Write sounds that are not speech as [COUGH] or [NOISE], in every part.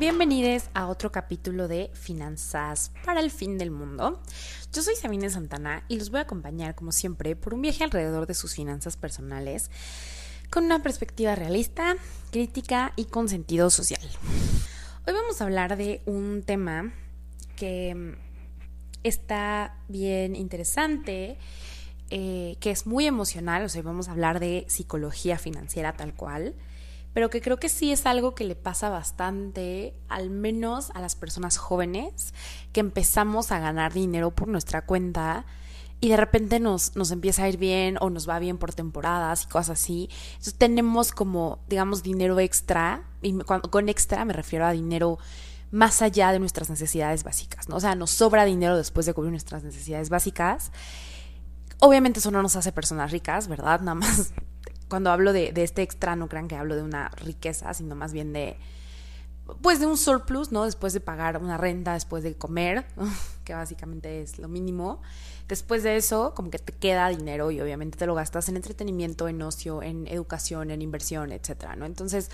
Bienvenidos a otro capítulo de Finanzas para el fin del mundo. Yo soy Sabine Santana y los voy a acompañar, como siempre, por un viaje alrededor de sus finanzas personales con una perspectiva realista, crítica y con sentido social. Hoy vamos a hablar de un tema que está bien interesante, eh, que es muy emocional, o sea, vamos a hablar de psicología financiera tal cual pero que creo que sí es algo que le pasa bastante, al menos a las personas jóvenes, que empezamos a ganar dinero por nuestra cuenta y de repente nos, nos empieza a ir bien o nos va bien por temporadas y cosas así. Entonces tenemos como, digamos, dinero extra, y con extra me refiero a dinero más allá de nuestras necesidades básicas, ¿no? O sea, nos sobra dinero después de cubrir nuestras necesidades básicas. Obviamente eso no nos hace personas ricas, ¿verdad? [LAUGHS] Nada más cuando hablo de, este extra, no crean que hablo de una riqueza, sino más bien de, pues de un surplus, ¿no? Después de pagar una renta, después de comer, [LAUGHS] que básicamente es lo mínimo. Después de eso, como que te queda dinero y obviamente te lo gastas en entretenimiento, en ocio, en educación, en inversión, etcétera, ¿no? Entonces,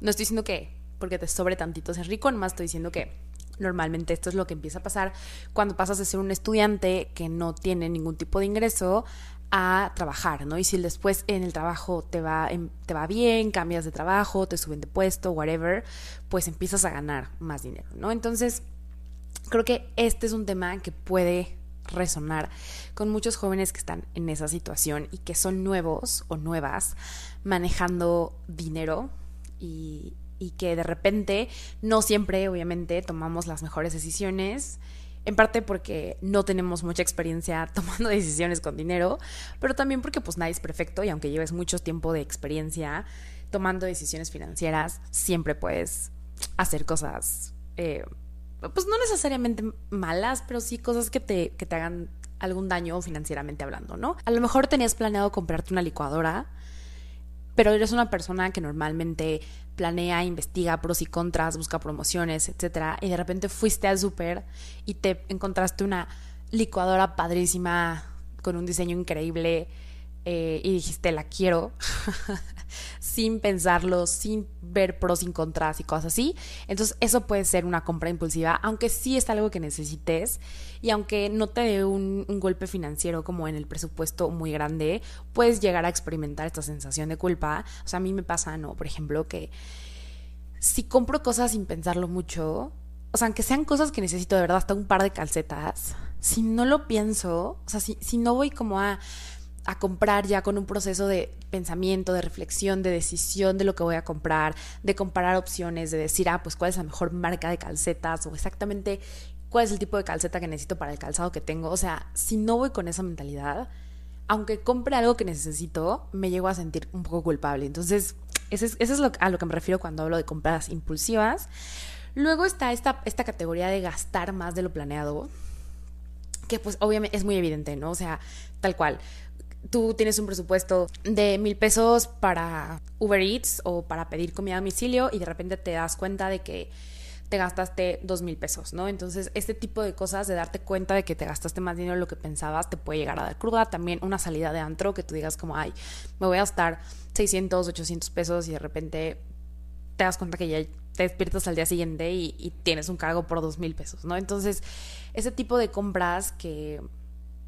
no estoy diciendo que porque te sobre tantito ser rico, nomás estoy diciendo que normalmente esto es lo que empieza a pasar cuando pasas de ser un estudiante que no tiene ningún tipo de ingreso a trabajar, ¿no? Y si después en el trabajo te va, te va bien, cambias de trabajo, te suben de puesto, whatever, pues empiezas a ganar más dinero, ¿no? Entonces, creo que este es un tema que puede resonar con muchos jóvenes que están en esa situación y que son nuevos o nuevas manejando dinero y, y que de repente no siempre, obviamente, tomamos las mejores decisiones en parte porque no tenemos mucha experiencia [LAUGHS] tomando decisiones con dinero, pero también porque pues nadie es perfecto y aunque lleves mucho tiempo de experiencia tomando decisiones financieras, siempre puedes hacer cosas, eh, pues no necesariamente malas, pero sí cosas que te, que te hagan algún daño financieramente hablando, ¿no? A lo mejor tenías planeado comprarte una licuadora, pero eres una persona que normalmente planea, investiga pros y contras, busca promociones, etcétera, y de repente fuiste al súper y te encontraste una licuadora padrísima con un diseño increíble eh, y dijiste la quiero [LAUGHS] sin pensarlo, sin ver pros y contras y cosas así. Entonces eso puede ser una compra impulsiva, aunque sí es algo que necesites y aunque no te dé un, golpe financiero como en el presupuesto muy grande, puedes llegar a experimentar esta sensación de culpa. O sea, a mí me pasa, ¿no? Por ejemplo, que si compro cosas sin pensarlo mucho, o sea, aunque sean cosas que necesito de verdad, hasta un par de calcetas, si no lo pienso, o sea, si, si no voy como a a comprar ya con un proceso de pensamiento, de reflexión, de decisión de lo que voy a comprar, de comparar opciones, de decir, ah, pues cuál es la mejor marca de calcetas o exactamente cuál es el tipo de calceta que necesito para el calzado que tengo. O sea, si no voy con esa mentalidad, aunque compre algo que necesito, me llego a sentir un poco culpable. Entonces, eso es, lo, a lo que me refiero cuando hablo de compras impulsivas. Luego está esta, esta categoría de gastar más de lo planeado, que pues obviamente es muy evidente, ¿no? O sea, tal cual tú tienes un presupuesto de mil pesos para Uber Eats o para pedir comida a domicilio y de repente te das cuenta de que te gastaste dos mil pesos, ¿no? Entonces, este tipo de cosas, de darte cuenta de que te gastaste más dinero de lo que pensabas, te puede llegar a dar cruda. También una salida de antro que tú digas como, ay, me voy a gastar 600, 800 pesos y de repente te das cuenta que ya te despiertas al día siguiente y, y tienes un cargo por dos mil pesos, ¿no? Entonces, ese tipo de compras que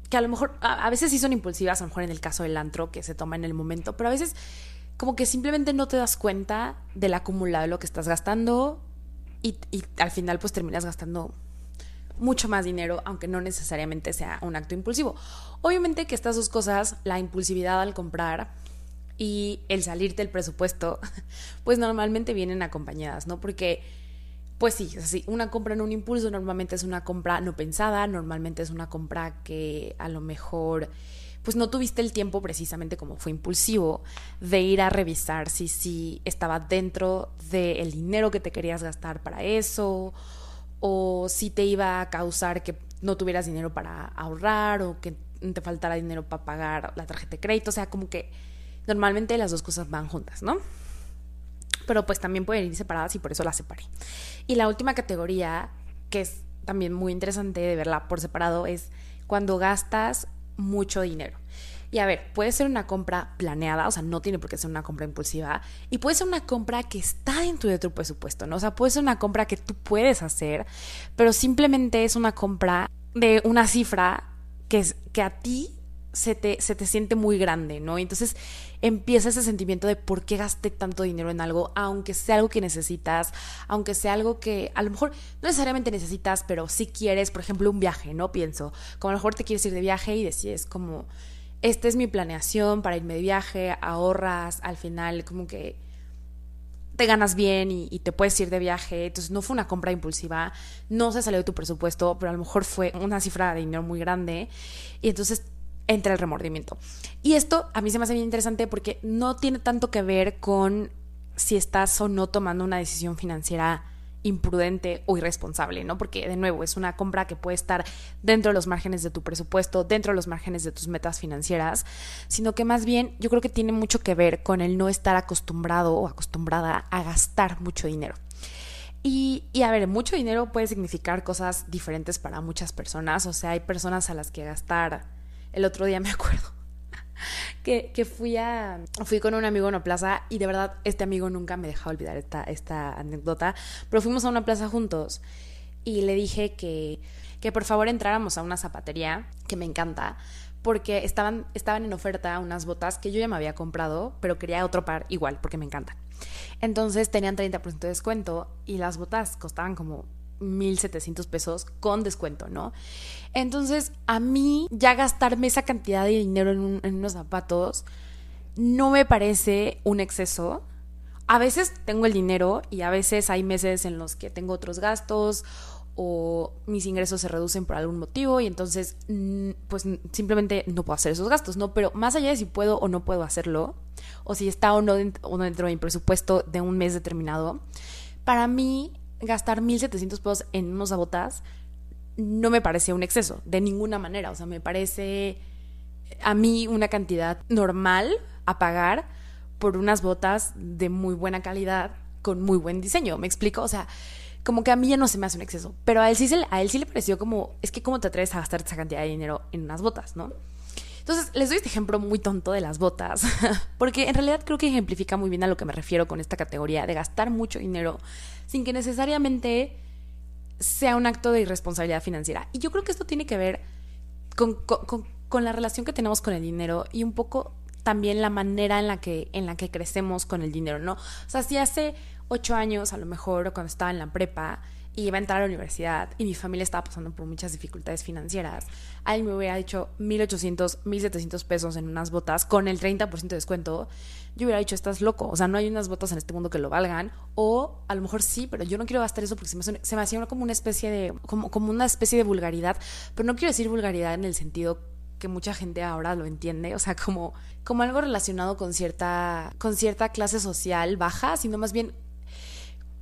que a lo mejor, a, veces sí son impulsivas, a lo mejor en el caso del antro, que se toma en el momento, pero a veces como que simplemente no te das cuenta del acumulado de lo que estás gastando y, y al final pues terminas gastando mucho más dinero, aunque no necesariamente sea un acto impulsivo. Obviamente que estas dos cosas, la impulsividad al comprar y el salirte del presupuesto, [LAUGHS] pues normalmente vienen acompañadas, ¿no? Porque pues sí, es así. Una compra en un impulso normalmente es una compra no pensada, normalmente es una compra que a lo mejor pues no tuviste el tiempo precisamente como fue impulsivo de ir a revisar si, si estaba dentro del dinero que te querías gastar para eso o si te iba a causar que no tuvieras dinero para ahorrar o que te faltara dinero para pagar la tarjeta de crédito, o sea, como que normalmente las dos cosas van juntas, ¿no? Pero pues también pueden ir separadas y por eso las separé. Y la última categoría, que es también muy interesante de verla por separado, es cuando gastas mucho dinero. Y a ver, puede ser una compra planeada, o sea, no tiene por qué ser una compra impulsiva, y puede ser una compra que está dentro de tu presupuesto, ¿no? O sea, puede ser una compra que tú puedes hacer, pero simplemente es una compra de una cifra que, es, que a ti se te, se te siente muy grande, ¿no? Entonces empieza ese sentimiento de por qué gasté tanto dinero en algo, aunque sea algo que necesitas, aunque sea algo que a lo mejor no necesariamente necesitas, pero si quieres, por ejemplo, un viaje, ¿no? Pienso, como a lo mejor te quieres ir de viaje y decides como, esta es mi planeación para irme de viaje, ahorras, al final como que te ganas bien y, y, te puedes ir de viaje. Entonces no fue una compra impulsiva, no se salió de tu presupuesto, pero a lo mejor fue una cifra de dinero muy grande. Y entonces entra el remordimiento. Y esto a mí se me hace bien interesante porque no tiene tanto que ver con si estás o no tomando una decisión financiera imprudente o irresponsable, ¿no? Porque de nuevo es una compra que puede estar dentro de los márgenes de tu presupuesto, dentro de los márgenes de tus metas financieras, sino que más bien yo creo que tiene mucho que ver con el no estar acostumbrado o acostumbrada a gastar mucho dinero. Y, y, a ver, mucho dinero puede significar cosas diferentes para muchas personas, o sea, hay personas a las que gastar el otro día [LAUGHS] me acuerdo que, que, fui a fui con un amigo a una plaza y de verdad este amigo nunca me deja olvidar esta, esta anécdota, pero fuimos a una plaza juntos y le dije que, que por favor entráramos a una zapatería que me encanta porque estaban, estaban en oferta unas botas que yo ya me había comprado, pero quería otro par igual porque me encantan. Entonces tenían 30% de descuento y las botas costaban como 1.700 pesos con descuento, ¿no? Entonces, a mí ya gastarme esa cantidad de dinero en, unos zapatos no me parece un exceso. A veces tengo el dinero y a veces hay meses en los que tengo otros gastos o mis ingresos se reducen por algún motivo y entonces pues simplemente no puedo hacer esos gastos, ¿no? Pero más allá de si puedo o no puedo hacerlo, o si está o no dentro, o no dentro de mi presupuesto de un mes determinado, para mí gastar 1.700 pesos en unos botas no me parece un exceso, de ninguna manera. O sea, me parece a mí una cantidad normal a pagar por unas botas de muy buena calidad con muy buen diseño. ¿Me explico? O sea, como que a mí ya no se me hace un exceso. Pero a él sí, se, a él sí le pareció como, es que cómo te atreves a gastar esa cantidad de dinero en unas botas, ¿no? Entonces, les doy este ejemplo muy tonto de las botas, [LAUGHS] porque en realidad creo que ejemplifica muy bien a lo que me refiero con esta categoría de gastar mucho dinero sin que necesariamente sea un acto de irresponsabilidad financiera. Y yo creo que esto tiene que ver con, la relación que tenemos con el dinero y un poco también la manera en la que, en la que crecemos con el dinero, ¿no? O sea, si hace ocho años, a lo mejor, cuando estaba en la prepa, y iba a entrar a la universidad y mi familia estaba pasando por muchas dificultades financieras, a él me hubiera dicho 1.800, 1.700 pesos en unas botas con el 30% de descuento, yo hubiera dicho, estás loco, o sea, no hay unas botas en este mundo que lo valgan, o a lo mejor sí, pero yo no quiero gastar eso porque se me, se me hacía como una especie de, como, como una especie de vulgaridad, pero no quiero decir vulgaridad en el sentido que mucha gente ahora lo entiende, o sea, como, como algo relacionado con cierta, con cierta clase social baja, sino más bien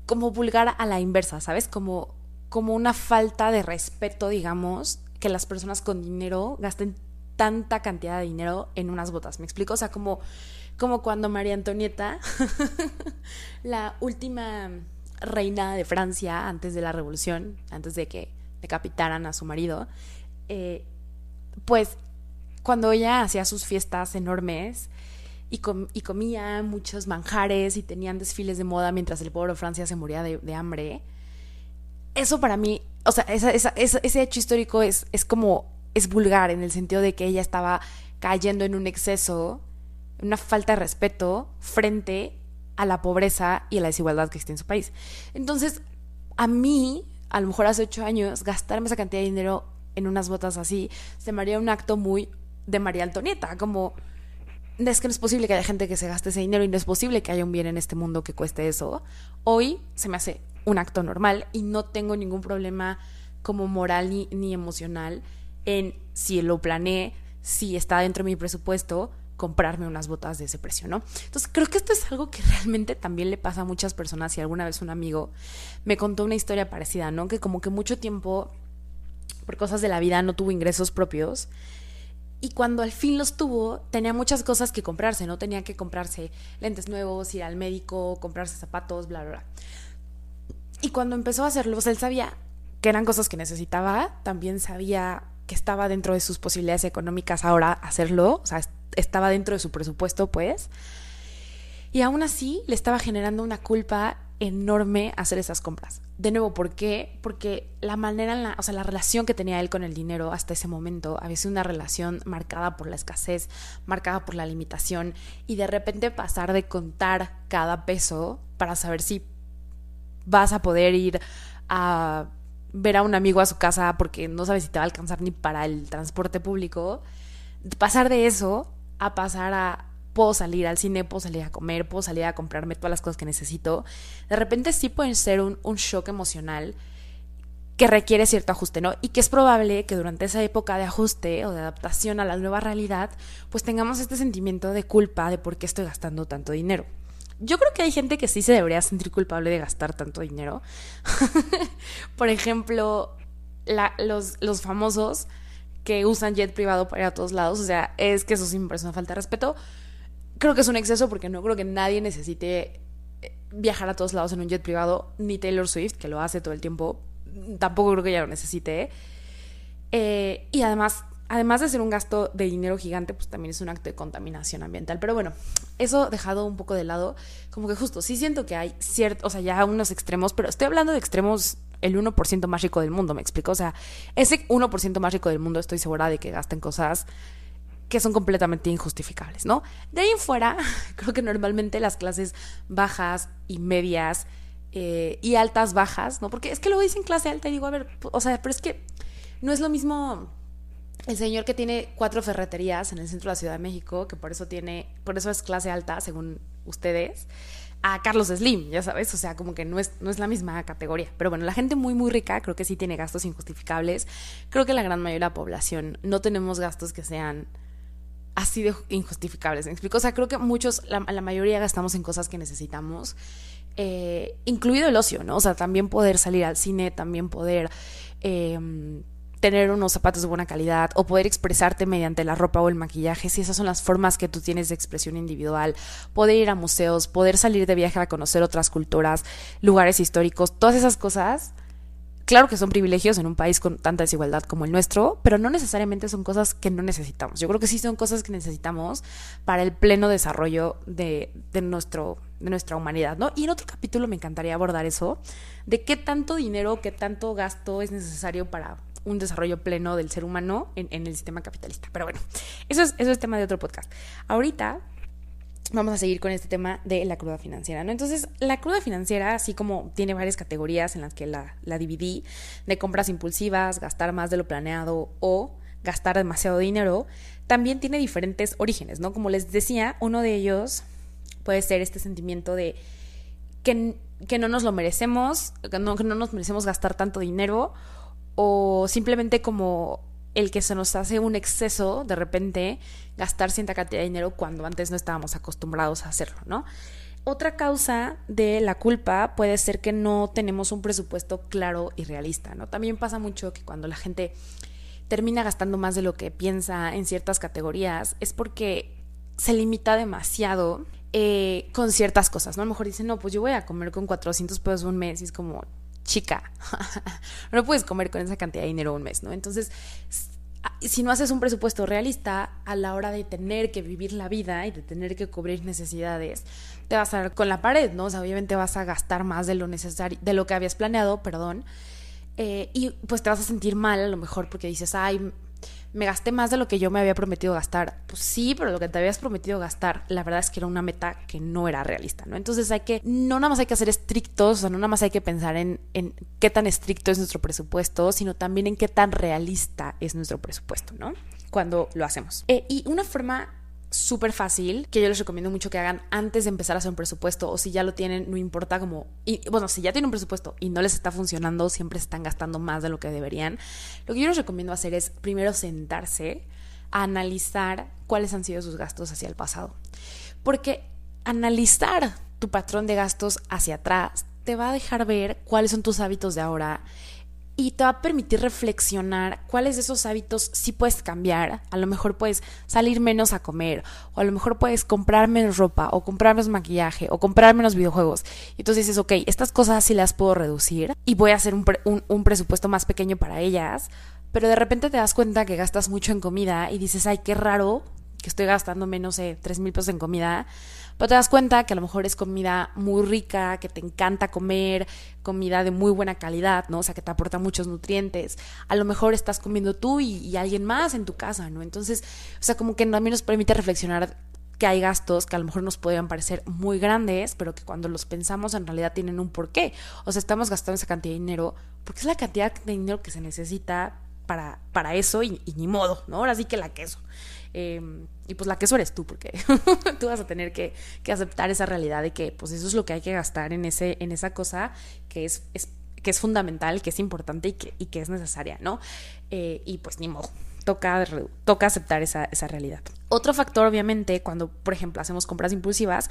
como vulgar a la inversa, ¿sabes? Como, como una falta de respeto, digamos, que las personas con dinero gasten tanta cantidad de dinero en unas botas. ¿Me explico? O sea, como, como cuando María Antonieta, [LAUGHS] la última reina de Francia antes de la revolución, antes de que decapitaran a su marido, eh, pues cuando ella hacía sus fiestas enormes, y, y comía muchos manjares y tenían desfiles de moda mientras el pueblo de Francia se moría de, hambre. Eso para mí, o sea, ese hecho histórico es, es como, es vulgar en el sentido de que ella estaba cayendo en un exceso, una falta de respeto frente a la pobreza y a la desigualdad que existe en su país. Entonces, a mí, a lo mejor hace ocho años, gastarme esa cantidad de dinero en unas botas así, se me haría un acto muy de María Antonieta, como es que no es posible que haya gente que se gaste ese dinero y no es posible que haya un bien en este mundo que cueste eso. Hoy se me hace un acto normal y no tengo ningún problema como moral ni, ni emocional en si lo planeé, si está dentro de mi presupuesto, comprarme unas botas de ese precio, ¿no? Entonces creo que esto es algo que realmente también le pasa a muchas personas y alguna vez un amigo me contó una historia parecida, ¿no? Que como que mucho tiempo, por cosas de la vida, no tuvo ingresos propios y cuando al fin los tuvo, tenía muchas cosas que comprarse, ¿no? Tenía que comprarse lentes nuevos, ir al médico, comprarse zapatos, bla, bla, bla. Y cuando empezó a hacerlos, él sabía que eran cosas que necesitaba, también sabía que estaba dentro de sus posibilidades económicas ahora hacerlo, o sea, estaba dentro de su presupuesto, pues. Y aún así le estaba generando una culpa enorme hacer esas compras. De nuevo, ¿por qué? Porque la manera, la, o sea, la relación que tenía él con el dinero hasta ese momento había sido una relación marcada por la escasez, marcada por la limitación, y de repente pasar de contar cada peso para saber si vas a poder ir a ver a un amigo a su casa porque no sabes si te va a alcanzar ni para el transporte público, pasar de eso a pasar a puedo salir al cine, puedo salir a comer, puedo salir a comprarme todas las cosas que necesito, de repente sí pueden ser un, un shock emocional que requiere cierto ajuste, ¿no? Y que es probable que durante esa época de ajuste o de adaptación a la nueva realidad, pues tengamos este sentimiento de culpa de por qué estoy gastando tanto dinero. Yo creo que hay gente que sí se debería sentir culpable de gastar tanto dinero. [LAUGHS] por ejemplo, los, los famosos que usan jet privado para ir a todos lados, o sea, es que eso parece una falta de respeto creo que es un exceso porque no creo que nadie necesite eh, viajar a todos lados en un jet privado, ni Taylor Swift, que lo hace todo el tiempo, tampoco creo que ella lo necesite. Eh, y además, además de ser un gasto de dinero gigante, pues también es un acto de contaminación ambiental. Pero bueno, eso dejado un poco de lado, como que justo, sí siento que hay cierto, o sea, ya unos extremos, pero estoy hablando de extremos el 1% más rico del mundo, me explico. O sea, ese 1% más rico del mundo estoy segura de que gasten cosas que son completamente injustificables, ¿no? De ahí en fuera, [LAUGHS] creo que normalmente las clases bajas y medias eh, y altas bajas, ¿no? Porque es que luego dicen clase alta y digo, a ver, o sea, pero es que no es lo mismo el señor que tiene cuatro ferreterías en el centro de la Ciudad de México, que por eso tiene, por eso es clase alta, según ustedes, a Carlos Slim, ya sabes, o sea, como que no es, no es la misma categoría. Pero bueno, la gente muy, muy rica creo que sí tiene gastos injustificables. Creo que la gran mayoría de la población no tenemos gastos que sean así de injustificables. ¿Me explico? O sea, creo que muchos, la, mayoría gastamos en cosas que necesitamos, eh, incluido el ocio, ¿no? O sea, también poder salir al cine, también poder em, tener unos zapatos de buena calidad o poder expresarte mediante la ropa o el maquillaje, si esas son las formas que tú tienes de expresión individual, poder ir a museos, poder salir de viaje a conocer otras culturas, lugares históricos, todas esas cosas Claro que son privilegios en un país con tanta desigualdad como el nuestro, pero no necesariamente son cosas que no necesitamos. Yo creo que sí son cosas que necesitamos para el pleno desarrollo de, nuestro, de nuestra humanidad, ¿no? Y en otro capítulo me encantaría abordar eso, de qué tanto dinero, qué tanto gasto es necesario para un desarrollo pleno del ser humano en, el sistema capitalista. Pero bueno, eso es, eso es tema de otro podcast. Ahorita vamos a seguir con este tema de la cruda financiera, ¿no? Entonces, la cruda financiera, así como tiene varias categorías en las que la, la dividí, de compras impulsivas, gastar más de lo planeado o gastar demasiado dinero, también tiene diferentes orígenes, ¿no? Como les decía, uno de ellos puede ser este sentimiento de que, que no nos lo merecemos, no, que no nos merecemos gastar tanto dinero, o simplemente como el que se nos hace un exceso de repente gastar cierta cantidad de dinero cuando antes no estábamos acostumbrados a hacerlo, ¿no? Otra causa de la culpa puede ser que no tenemos un presupuesto claro y realista, ¿no? También pasa mucho que cuando la gente termina gastando más de lo que piensa en ciertas categorías es porque se limita demasiado eh, con ciertas cosas, ¿no? A lo mejor dicen, no, pues yo voy a comer con 400 pesos un mes y es como, chica, [LAUGHS] no puedes comer con esa cantidad de dinero un mes, ¿no? Entonces, si no haces un presupuesto realista a la hora de tener que vivir la vida y de tener que cubrir necesidades, te vas a dar con la pared, ¿no? O sea, obviamente vas a gastar más de lo necesario, de lo que habías planeado, perdón, eh, y pues te vas a sentir mal a lo mejor porque dices, ay, me gasté más de lo que yo me había prometido gastar. Pues sí, pero lo que te habías prometido gastar, la verdad es que era una meta que no era realista, ¿no? Entonces hay que, no nada más hay que ser estrictos, o sea, no nada más hay que pensar en, en qué tan estricto es nuestro presupuesto, sino también en qué tan realista es nuestro presupuesto, ¿no? Cuando lo hacemos. Eh, y una forma súper fácil que yo les recomiendo mucho que hagan antes de empezar a hacer un presupuesto o si ya lo tienen, no importa como, bueno, si ya tienen un presupuesto y no les está funcionando, siempre están gastando más de lo que deberían, lo que yo les recomiendo hacer es primero sentarse a analizar cuáles han sido sus gastos hacia el pasado. Porque analizar tu patrón de gastos hacia atrás te va a dejar ver cuáles son tus hábitos de ahora y te va a permitir reflexionar cuáles de esos hábitos sí puedes cambiar. A lo mejor puedes salir menos a comer, o a lo mejor puedes comprar menos ropa, o comprar menos maquillaje, o comprar menos videojuegos. Y entonces dices, ok, estas cosas sí las puedo reducir y voy a hacer un, un presupuesto más pequeño para ellas. Pero de repente te das cuenta que gastas mucho en comida y dices, ay, qué raro, que estoy gastando menos de 3 mil pesos en comida, pero te das cuenta que a lo mejor es comida muy rica, que te encanta comer, comida de muy buena calidad, ¿no? O sea, que te aporta muchos nutrientes. A lo mejor estás comiendo tú y, y alguien más en tu casa, ¿no? Entonces, o sea, como que también nos permite reflexionar que hay gastos que a lo mejor nos podrían parecer muy grandes, pero que cuando los pensamos en realidad tienen un porqué. O sea, estamos gastando esa cantidad de dinero porque es la cantidad de dinero que se necesita para, para eso y, ni modo, ¿no? Ahora sí que la queso. Em, y pues la queso eres tú, porque [LAUGHS] tú vas a tener que, que, aceptar esa realidad de que pues eso es lo que hay que gastar en, ese, en esa cosa que es, es que es fundamental, que es importante y que, y que es necesaria, ¿no? Eh, y pues ni modo, toca, toca aceptar esa, esa realidad. Otro factor, obviamente, cuando, por ejemplo, hacemos compras impulsivas,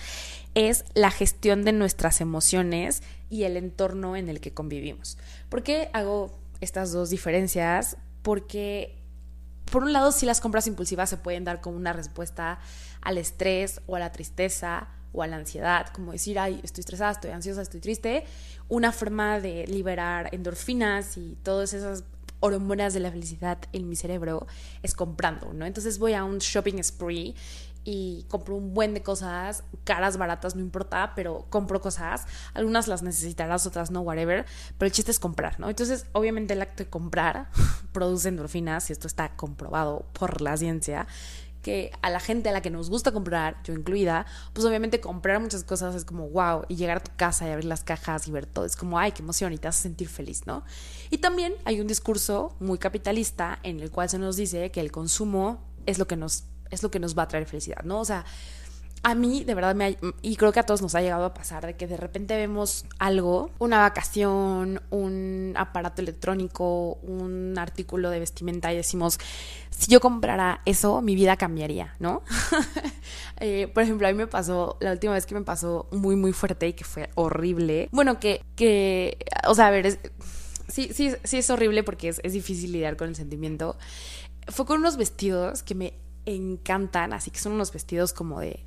es la gestión de nuestras emociones y el entorno en el que convivimos. ¿Por qué hago estas dos diferencias? Porque, por un lado, si las compras impulsivas se pueden dar como una respuesta al estrés o a la tristeza o a la ansiedad, como decir, ay, estoy estresada, estoy ansiosa, estoy triste, una forma de liberar endorfinas y todas esas hormonas de la felicidad en mi cerebro es comprando, ¿no? Entonces voy a un shopping spree y compro un buen de cosas, caras, baratas, no importa, pero compro cosas. Algunas las necesitarás, otras no, whatever. Pero el chiste es comprar, ¿no? Entonces, obviamente el acto de comprar [LAUGHS] produce endorfinas y esto está comprobado por la ciencia que a la gente a la que nos gusta comprar, yo incluida, pues obviamente comprar muchas cosas es como wow, y llegar a tu casa y abrir las cajas y ver todo, es como ay, qué emoción y te hace sentir feliz, ¿no? Y también hay un discurso muy capitalista en el cual se nos dice que el consumo es lo que nos es lo que nos va a traer felicidad, ¿no? O sea, a mí de verdad me y creo que a todos nos ha llegado a pasar de que de repente vemos algo, una vacación, un aparato electrónico, un artículo de vestimenta y decimos, si yo comprara eso, mi vida cambiaría, ¿no? [LAUGHS] eh, por ejemplo, a mí me pasó, la última vez que me pasó muy, muy fuerte y que fue horrible. Bueno, que, que o sea, a ver, sí, sí, sí es horrible porque es, es difícil lidiar con el sentimiento. Fue con unos vestidos que me encantan, así que son unos vestidos como de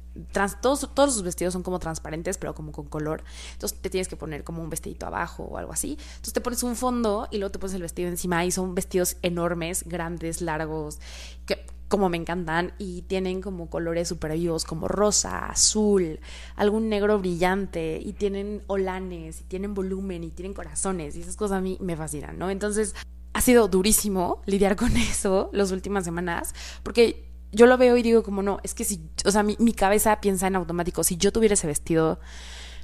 todos, todos sus vestidos son como transparentes, pero como con color. Entonces te tienes que poner como un vestidito abajo o algo así. Entonces te pones un fondo y luego te pones el vestido encima y son vestidos enormes, grandes, largos, que como me encantan y tienen como colores super vivos como rosa, azul, algún negro brillante y tienen olanes y tienen volumen y tienen corazones y esas cosas a mí me fascinan, ¿no? Entonces ha sido durísimo lidiar con [LAUGHS] eso las últimas semanas porque yo lo veo y digo como no, es que si, o sea, mi, mi cabeza piensa en automático, si yo tuviera ese vestido,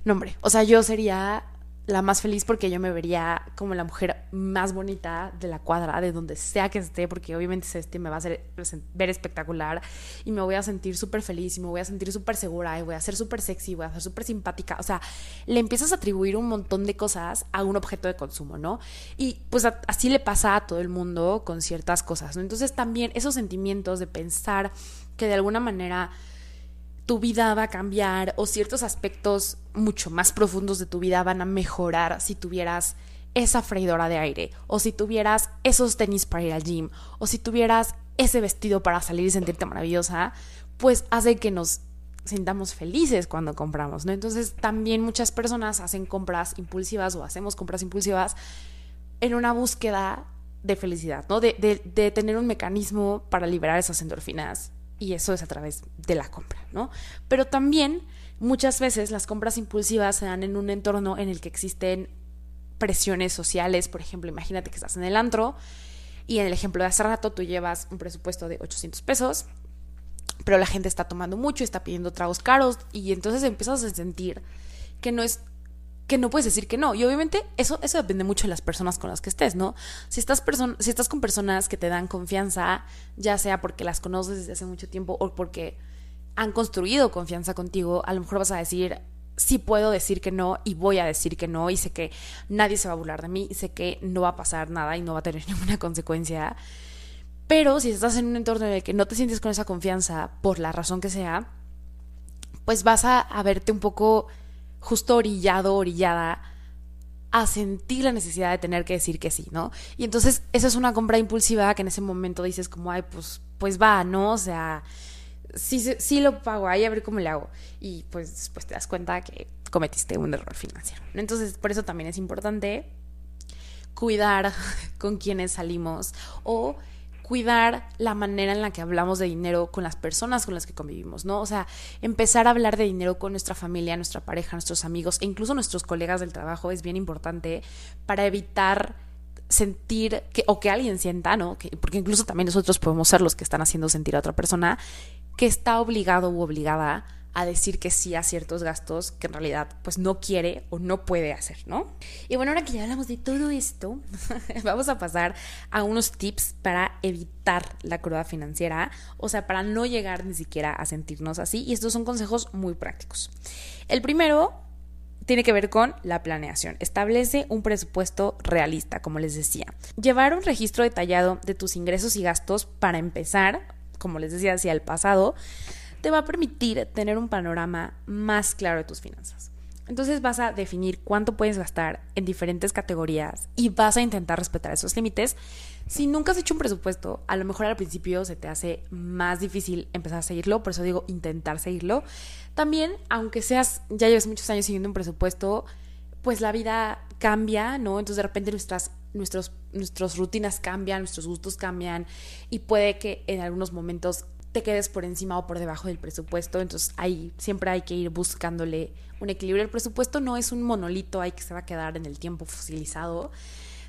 no hombre, o sea, yo sería la más feliz porque yo me vería como la mujer más bonita de la cuadra, de donde sea que esté, porque obviamente ese me va a ver espectacular y me voy a sentir súper feliz y me voy a sentir súper segura y voy a ser súper sexy, voy a ser súper simpática. O sea, le empiezas a atribuir un montón de cosas a un objeto de consumo, ¿no? Y pues así le pasa a todo el mundo con ciertas cosas, ¿no? Entonces también esos sentimientos de pensar que de alguna manera tu vida va a cambiar o ciertos aspectos mucho más profundos de tu vida van a mejorar si tuvieras esa freidora de aire o si tuvieras esos tenis para ir al gym o si tuvieras ese vestido para salir y sentirte maravillosa, pues hace que nos sintamos felices cuando compramos, ¿no? Entonces también muchas personas hacen compras impulsivas o hacemos compras impulsivas en una búsqueda de felicidad, ¿no? De, de, de tener un mecanismo para liberar esas endorfinas y eso es a través de la compra, ¿no? Pero también muchas veces las compras impulsivas se dan en un entorno en el que existen presiones sociales, por ejemplo, imagínate que estás en el antro y en el ejemplo de hace rato tú llevas un presupuesto de 800 pesos, pero la gente está tomando mucho, está pidiendo tragos caros y entonces empiezas a sentir que no es que no puedes decir que no. Y obviamente eso, eso depende mucho de las personas con las que estés, ¿no? Si estás, si estás con personas que te dan confianza, ya sea porque las conoces desde hace mucho tiempo o porque han construido confianza contigo, a lo mejor vas a decir, sí puedo decir que no y voy a decir que no y sé que nadie se va a burlar de mí y sé que no va a pasar nada y no va a tener [LAUGHS] ninguna consecuencia. Pero si estás en un entorno en el que no te sientes con esa confianza por la razón que sea, pues vas a, a verte un poco justo orillado, orillada a sentir la necesidad de tener que decir que sí, ¿no? Y entonces esa es una compra impulsiva que en ese momento dices como, ay, pues, pues va, ¿no? O sea, sí, sí lo pago, ahí a ver cómo le hago. Y pues después te das cuenta que cometiste un error financiero. Entonces, por eso también es importante cuidar [LAUGHS] con quienes salimos o cuidar la manera en la que hablamos de dinero con las personas con las que convivimos, ¿no? O sea, empezar a hablar de dinero con nuestra familia, nuestra pareja, nuestros amigos e incluso nuestros colegas del trabajo es bien importante para evitar sentir que, o que alguien sienta, ¿no? Que, porque incluso también nosotros podemos ser los que están haciendo sentir a otra persona que está obligado u obligada a decir que sí a ciertos gastos que en realidad pues no quiere o no puede hacer, ¿no? Y bueno, ahora que ya hablamos de todo esto, [LAUGHS] vamos a pasar a unos tips para evitar la cruda financiera, o sea, para no llegar ni siquiera a sentirnos así. Y estos son consejos muy prácticos. El primero tiene que ver con la planeación. Establece un presupuesto realista, como les decía. Llevar un registro detallado de tus ingresos y gastos para empezar, como les decía, hacia el pasado, te va a permitir tener un panorama más claro de tus finanzas. Entonces vas a definir cuánto puedes gastar en diferentes categorías y vas a intentar respetar esos límites. Si nunca has hecho un presupuesto, a lo mejor al principio se te hace más difícil empezar a seguirlo, por eso digo intentar seguirlo. También, aunque seas, ya lleves muchos años siguiendo un presupuesto, pues la vida cambia, ¿no? Entonces de repente nuestras, nuestros, nuestras rutinas cambian, nuestros gustos cambian y puede que en algunos momentos te quedes por encima o por debajo del presupuesto. Entonces ahí siempre hay que ir buscándole un equilibrio. El presupuesto no es un monolito ahí que se va a quedar en el tiempo fosilizado,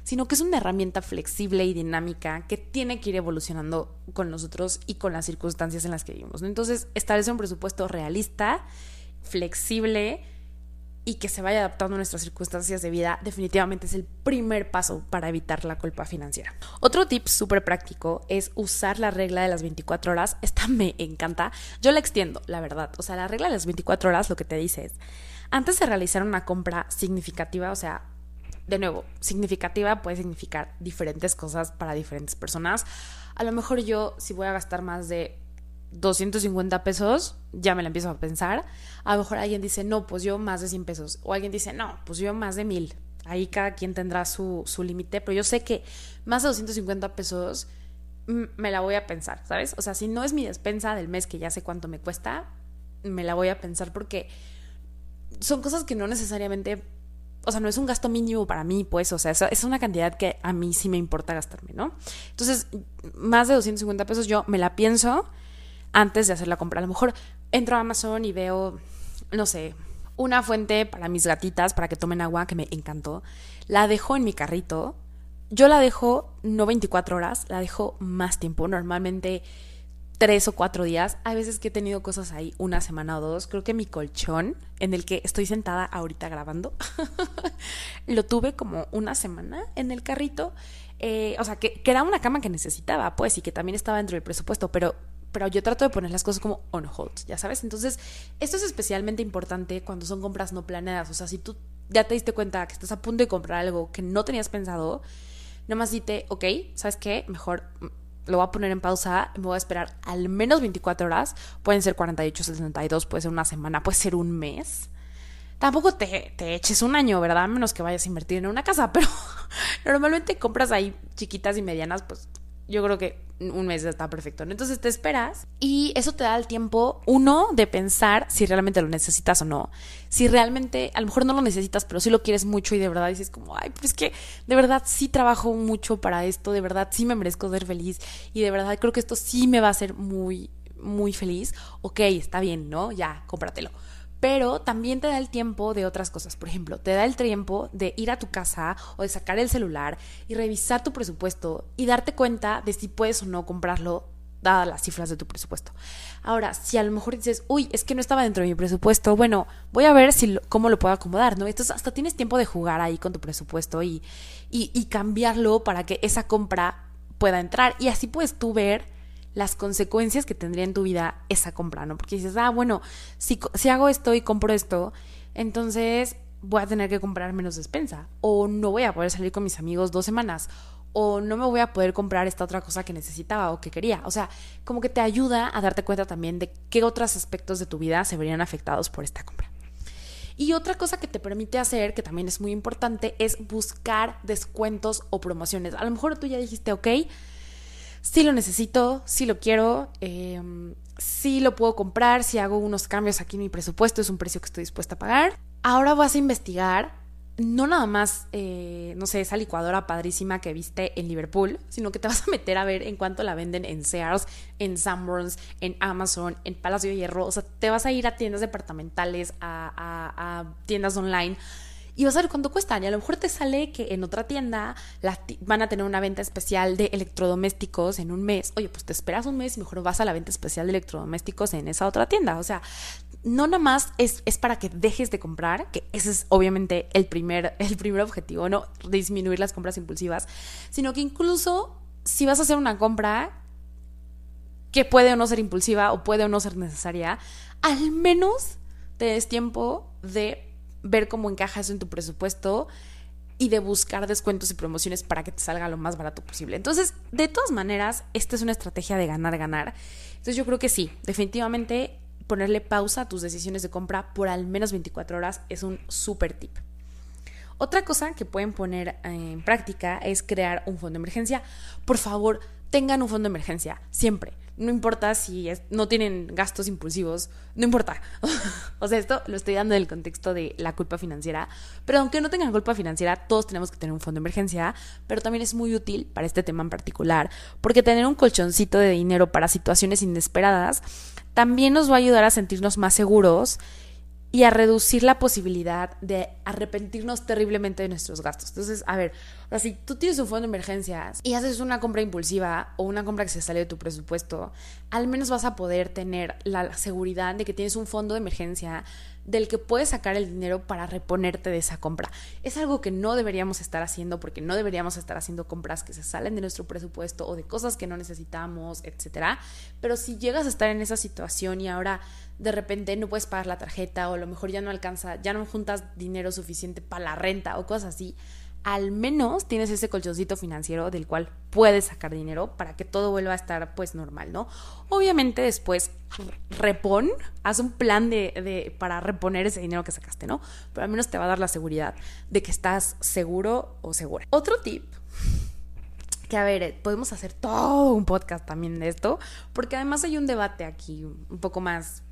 sino que es una herramienta flexible y dinámica que tiene que ir evolucionando con nosotros y con las circunstancias en las que vivimos. Entonces, establecer un presupuesto realista, flexible, y que se vaya adaptando a nuestras circunstancias de vida definitivamente es el primer paso para evitar la culpa financiera. Otro tip súper práctico es usar la regla de las 24 horas. Esta me encanta. Yo la extiendo, la verdad. O sea, la regla de las 24 horas lo que te dice es, antes de realizar una compra significativa, o sea, de nuevo, significativa puede significar diferentes cosas para diferentes personas. A lo mejor yo, si voy a gastar más de 250 pesos, ya me la empiezo a pensar. A lo mejor alguien dice, no, pues yo más de 100 pesos. O alguien dice, no, pues yo más de 1000. Ahí cada quien tendrá su, su límite, pero yo sé que más de 250 pesos me la voy a pensar, ¿sabes? O sea, si no es mi despensa del mes que ya sé cuánto me cuesta, me la voy a pensar porque son cosas que no necesariamente, o sea, no es un gasto mínimo para mí, pues, o sea, es una cantidad que a mí sí me importa gastarme, ¿no? Entonces, más de 250 pesos yo me la pienso antes de hacer la compra. A lo mejor entro a Amazon y veo, no sé, una fuente para mis gatitas para que tomen agua que me encantó. La dejo en mi carrito. Yo la dejo no 24 horas, la dejo más tiempo, normalmente tres o cuatro días. Hay veces que he tenido cosas ahí una semana o dos. Creo que mi colchón, en el que estoy sentada ahorita grabando, [LAUGHS] lo tuve como una semana en el carrito. Eh, o sea, que, que, era una cama que necesitaba, pues, y que también estaba dentro del presupuesto, pero pero yo trato de poner las cosas como on hold, ya sabes. Entonces, esto es especialmente importante cuando son compras no planeadas. O sea, si tú ya te diste cuenta que estás a punto de comprar algo que no tenías pensado, nomás dite, ok, ¿sabes qué? Mejor lo voy a poner en pausa, me voy a esperar al menos 24 horas, pueden ser 48, 72, puede ser una semana, puede ser un mes. Tampoco te, te eches un año, ¿verdad? A menos que vayas a invertir en una casa, [LAUGHS] pero normalmente compras ahí chiquitas y medianas, pues yo creo que un mes está perfecto. Entonces te esperas y eso te da el tiempo, uno, de pensar si realmente lo necesitas o no. Si realmente, a lo mejor no lo necesitas, pero sí lo quieres mucho y de verdad dices como, ay, pero es que de verdad sí trabajo mucho para esto, de verdad sí me merezco ser feliz y de verdad creo que esto sí me va a hacer muy, muy feliz. Ok, está bien, ¿no? Ya, cómpratelo pero también te da el tiempo de otras cosas. Por ejemplo, te da el tiempo de ir a tu casa o de sacar el celular y revisar tu presupuesto y darte cuenta de si puedes o no comprarlo dadas las cifras de tu presupuesto. Ahora, si a lo mejor dices, uy, es que no estaba dentro de mi presupuesto, bueno, voy a ver si cómo lo puedo acomodar, ¿no? Entonces, hasta tienes tiempo de jugar ahí con tu presupuesto y, y, y cambiarlo para que esa compra pueda entrar. Y así puedes tú ver las consecuencias que tendría en tu vida esa compra, ¿no? Porque dices, ah, bueno, si, si hago esto y compro esto, entonces voy a tener que comprar menos despensa, o no voy a poder salir con mis amigos dos semanas, o no me voy a poder comprar esta otra cosa que necesitaba o que quería. O sea, como que te ayuda a darte cuenta también de qué otros aspectos de tu vida se verían afectados por esta compra. Y otra cosa que te permite hacer, que también es muy importante, es buscar descuentos o promociones. A lo mejor tú ya dijiste, ok, sí lo necesito, sí lo quiero, eh, sí lo puedo comprar, si hago unos cambios aquí en mi presupuesto, es un precio que estoy dispuesta a pagar. Ahora vas a investigar no nada más, eh, no sé, esa licuadora padrísima que viste en Liverpool, sino que te vas a meter a ver en cuánto la venden en Sears, en Sanborns, en Amazon, en Palacio de Hierro. O sea, te vas a ir a tiendas departamentales, a, tiendas online y vas a ver cuánto cuestan. Y a lo mejor te sale que en otra tienda van a tener una venta especial de electrodomésticos en un mes. Oye, pues te esperas un mes y mejor vas a la venta especial de electrodomésticos en esa otra tienda. O sea, no nada más es, para que dejes de comprar, que ese es obviamente el primer, el primer objetivo, ¿no? Disminuir las compras impulsivas, sino que incluso si vas a hacer una compra que puede o no ser impulsiva o puede o no ser necesaria, al menos te des tiempo de ver cómo encaja eso en tu presupuesto y de buscar descuentos y promociones para que te salga lo más barato posible. Entonces, de todas maneras, esta es una estrategia de ganar, ganar. Entonces, yo creo que sí, definitivamente ponerle pausa a tus decisiones de compra por al menos 24 horas es un súper tip. Otra cosa que pueden poner en práctica es crear un fondo de emergencia. Por favor, tengan un fondo de emergencia, siempre. No importa si no tienen gastos impulsivos, no importa. [LAUGHS] o sea, esto lo estoy dando en el contexto de la culpa financiera. Pero aunque no tengan culpa financiera, todos tenemos que tener un fondo de emergencia. Pero también es muy útil para este tema en particular, porque tener un colchoncito de dinero para situaciones inesperadas también nos va a ayudar a sentirnos más seguros y a reducir la posibilidad de arrepentirnos terriblemente de nuestros gastos. Entonces, a ver, o sea, si tú tienes un fondo de emergencias y haces una compra impulsiva o una compra que se sale de tu presupuesto, al menos vas a poder tener la seguridad de que tienes un fondo de emergencia del que puedes sacar el dinero para reponerte de esa compra. Es algo que no deberíamos estar haciendo porque no deberíamos estar haciendo compras que se salen de nuestro presupuesto o de cosas que no necesitamos, etcétera. Pero si llegas a estar en esa situación y ahora de repente no puedes pagar la tarjeta o a lo mejor ya no alcanza, ya no juntas dinero suficiente para la renta o cosas así, al menos tienes ese colchoncito financiero del cual puedes sacar dinero para que todo vuelva a estar pues normal, ¿no? Obviamente después repon, haz un plan de, de, para reponer ese dinero que sacaste, ¿no? Pero al menos te va a dar la seguridad de que estás seguro o segura. Otro tip que a ver, podemos hacer todo un podcast también de esto, porque además hay un debate aquí un poco más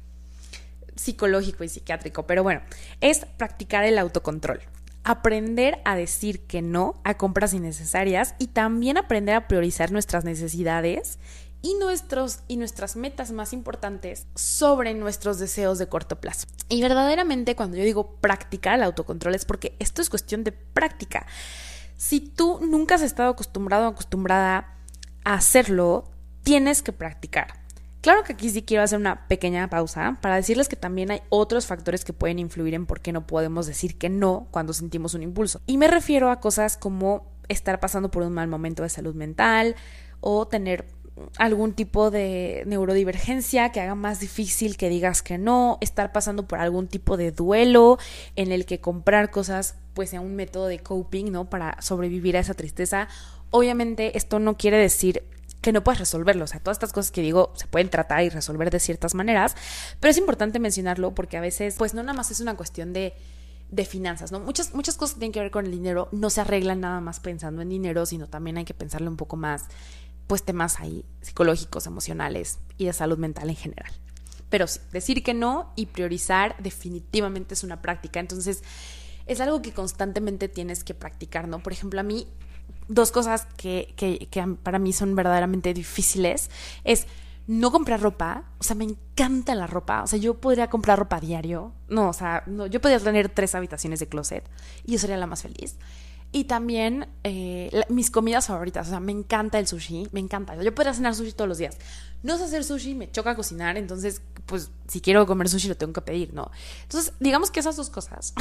psicológico y psiquiátrico, pero bueno, es practicar el autocontrol aprender a decir que no a compras innecesarias y también aprender a priorizar nuestras necesidades y, nuestros, y nuestras metas más importantes sobre nuestros deseos de corto plazo. Y verdaderamente cuando yo digo practicar el autocontrol es porque esto es cuestión de práctica. Si tú nunca has estado acostumbrado o acostumbrada a hacerlo, tienes que practicar. Claro que aquí sí quiero hacer una pequeña pausa para decirles que también hay otros factores que pueden influir en por qué no podemos decir que no cuando sentimos un impulso. Y me refiero a cosas como estar pasando por un mal momento de salud mental o tener algún tipo de neurodivergencia que haga más difícil que digas que no, estar pasando por algún tipo de duelo en el que comprar cosas pues sea un método de coping, ¿no? Para sobrevivir a esa tristeza. Obviamente esto no quiere decir que no puedes resolverlo. O sea, todas estas cosas que digo se pueden tratar y resolver de ciertas maneras, pero es importante mencionarlo porque a veces, pues no nada más es una cuestión de, de finanzas, ¿no? Muchas, muchas cosas que tienen que ver con el dinero no se arreglan nada más pensando en dinero, sino también hay que pensarle un poco más, pues temas ahí psicológicos, emocionales y de salud mental en general. Pero sí, decir que no y priorizar definitivamente es una práctica. Entonces, es algo que constantemente tienes que practicar, ¿no? Por ejemplo, a mí dos cosas que, que, que para mí son verdaderamente difíciles es no comprar ropa, o sea, me encanta la ropa, o sea, yo podría comprar ropa diario, no, o sea, no, yo podría tener tres habitaciones de closet y yo sería la más feliz. Y también eh, mis comidas favoritas, o sea, me encanta el sushi, me encanta. Yo podría cenar sushi todos los días. No sé hacer sushi, me choca cocinar, entonces, pues, si quiero comer sushi lo tengo que pedir, ¿no? Entonces, digamos que esas dos cosas,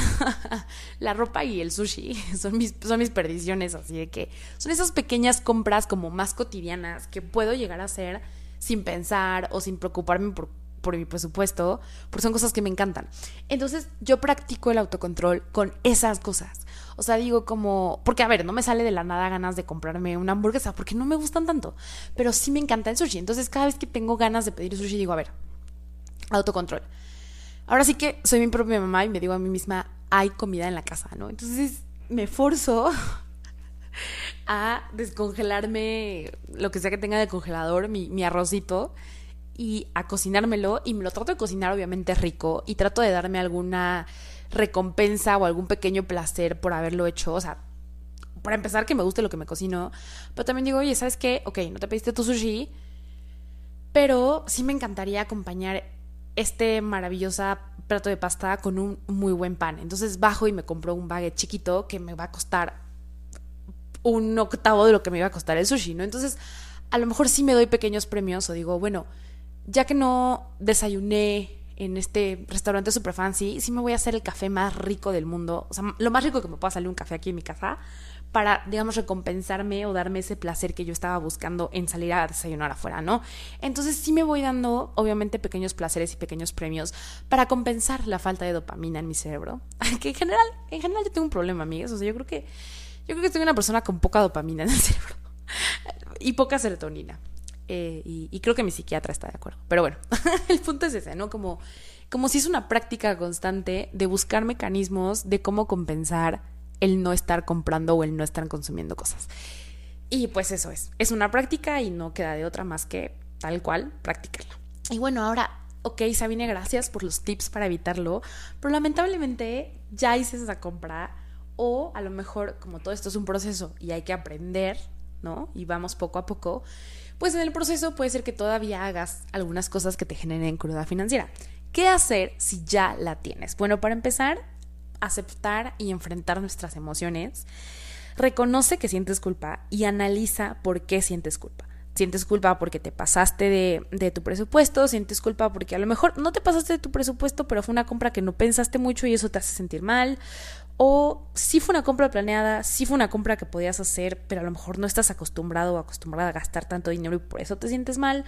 [LAUGHS] la ropa y el sushi, [LAUGHS] son mis, son mis perdiciones, así de que son esas pequeñas compras como más cotidianas que puedo llegar a hacer sin pensar o sin preocuparme por por mi presupuesto, porque son cosas que me encantan. Entonces yo practico el autocontrol con esas cosas. O sea, digo como, porque a ver, no me sale de la nada ganas de comprarme una hamburguesa, porque no me gustan tanto, pero sí me encanta el sushi. Entonces cada vez que tengo ganas de pedir sushi, digo, a ver, autocontrol. Ahora sí que soy mi propia mamá y me digo a mí misma, hay comida en la casa, ¿no? Entonces me forzo [LAUGHS] a descongelarme lo que sea que tenga de congelador, mi, mi arrocito, y a cocinármelo y me lo trato de cocinar obviamente rico y trato de darme alguna recompensa o algún pequeño placer por haberlo hecho. O sea, para empezar, que me guste lo que me cocino. Pero también digo, oye, ¿sabes qué? Ok, no te pediste tu sushi, pero sí me encantaría acompañar este maravillosa plato de pasta con un muy buen pan. Entonces bajo y me compro un baguette chiquito que me va a costar un octavo de lo que me iba a costar el sushi, ¿no? Entonces, a lo mejor sí me doy pequeños premios o digo, bueno, ya que no desayuné en este restaurante super fancy, sí me voy a hacer el café más rico del mundo. O sea, lo más rico que me pueda salir un café aquí en mi casa para, digamos, recompensarme o darme ese placer que yo estaba buscando en salir a desayunar afuera, ¿no? Entonces sí me voy dando, obviamente, pequeños placeres y pequeños premios para compensar la falta de dopamina en mi cerebro. [LAUGHS] que en general, en general yo tengo un problema, amigas. O sea, yo creo que, yo creo que soy una persona con poca dopamina en el [LAUGHS] cerebro y poca serotonina. Eh, y, creo que mi psiquiatra está de acuerdo. Pero bueno, [LAUGHS] el punto es ese, ¿no? Como, como si es una práctica constante de buscar mecanismos de cómo compensar el no estar comprando o el no estar consumiendo cosas. Y pues eso es, es una práctica y no queda de otra más que tal cual practicarla. Y bueno, ahora, ok, Sabine, gracias por los tips para evitarlo, pero lamentablemente ya hice esa compra o a lo mejor como todo esto es un proceso y hay que aprender, ¿no? Y vamos poco a poco pues en el proceso puede ser que todavía hagas algunas cosas que te generen cruda financiera. ¿Qué hacer si ya la tienes? Bueno, para empezar, aceptar y enfrentar nuestras emociones. Reconoce que sientes culpa y analiza por qué sientes culpa. Sientes culpa porque te pasaste de, de, tu presupuesto, sientes culpa porque a lo mejor no te pasaste de tu presupuesto, pero fue una compra que no pensaste mucho y eso te hace sentir mal, o si fue una compra planeada, si fue una compra que podías hacer, pero a lo mejor no estás acostumbrado o acostumbrada a gastar tanto dinero y por eso te sientes mal.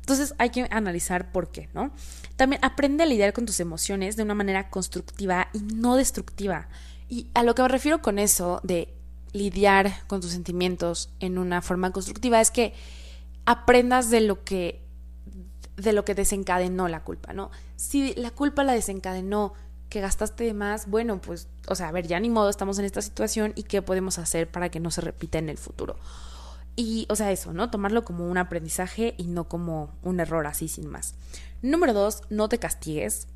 Entonces hay que analizar por qué, ¿no? También aprende a lidiar con tus emociones de una manera constructiva y no destructiva. Y a lo que me refiero con eso de lidiar con tus sentimientos en una forma constructiva es que aprendas de lo que de lo que desencadenó la culpa, ¿no? Si la culpa la desencadenó que gastaste de más, bueno, pues, o sea, a ver, ya ni modo, estamos en esta situación y qué podemos hacer para que no se repita en el futuro. Y, o sea, eso, ¿no? Tomarlo como un aprendizaje y no como un error así sin más. Número dos, no te castigues.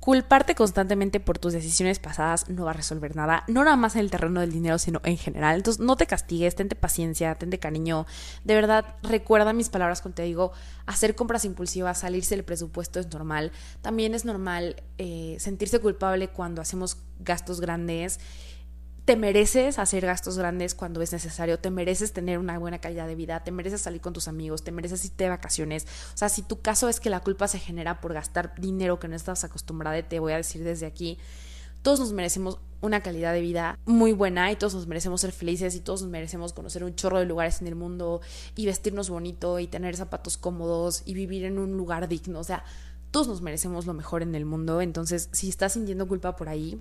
Culparte constantemente por tus decisiones pasadas no va a resolver nada, no nada más en el terreno del dinero, sino en general. Entonces, no te castigues, tente paciencia, tente cariño. De verdad, recuerda mis palabras cuando te digo, hacer compras impulsivas, salirse del presupuesto es normal. También es normal eh, sentirse culpable cuando hacemos gastos grandes te mereces hacer gastos grandes cuando es necesario, te mereces tener una buena calidad de vida, te mereces salir con tus amigos, te mereces irte de vacaciones. O sea, si tu caso es que la culpa se genera por gastar dinero que no estás acostumbrada, te voy a decir desde aquí, todos nos merecemos una calidad de vida muy buena y todos nos merecemos ser felices y todos nos merecemos conocer un chorro de lugares en el mundo y vestirnos bonito y tener zapatos cómodos y vivir en un lugar digno. O sea, todos nos merecemos lo mejor en el mundo. Entonces, si estás sintiendo culpa por ahí,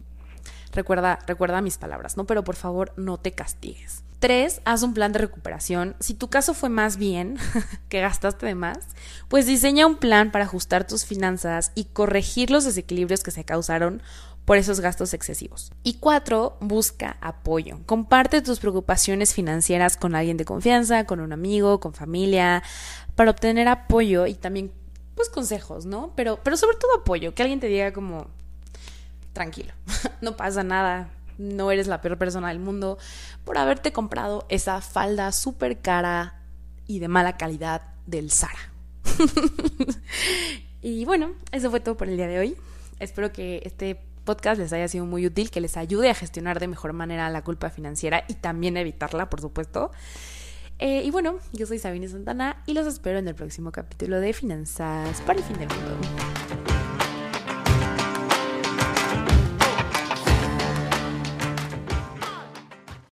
Recuerda, recuerda mis palabras, ¿no? Pero por favor, no te castigues. Tres, haz un plan de recuperación. Si tu caso fue más bien [LAUGHS] que gastaste de más, pues diseña un plan para ajustar tus finanzas y corregir los desequilibrios que se causaron por esos gastos excesivos. Y cuatro, busca apoyo. Comparte tus preocupaciones financieras con alguien de confianza, con un amigo, con familia, para obtener apoyo y también, pues, consejos, ¿no? Pero, pero sobre todo apoyo, que alguien te diga como, tranquilo, [LAUGHS] no pasa nada, no eres la peor persona del mundo por haberte comprado esa falda súper cara y de mala calidad del Sara. [LAUGHS] y bueno, eso fue todo por el día de hoy. Espero que este podcast les haya sido muy útil, que les ayude a gestionar de mejor manera la culpa financiera y también evitarla, por supuesto. Eh, y bueno, yo soy Sabine Santana y los espero en el próximo capítulo de Finanzas para el fin del mundo.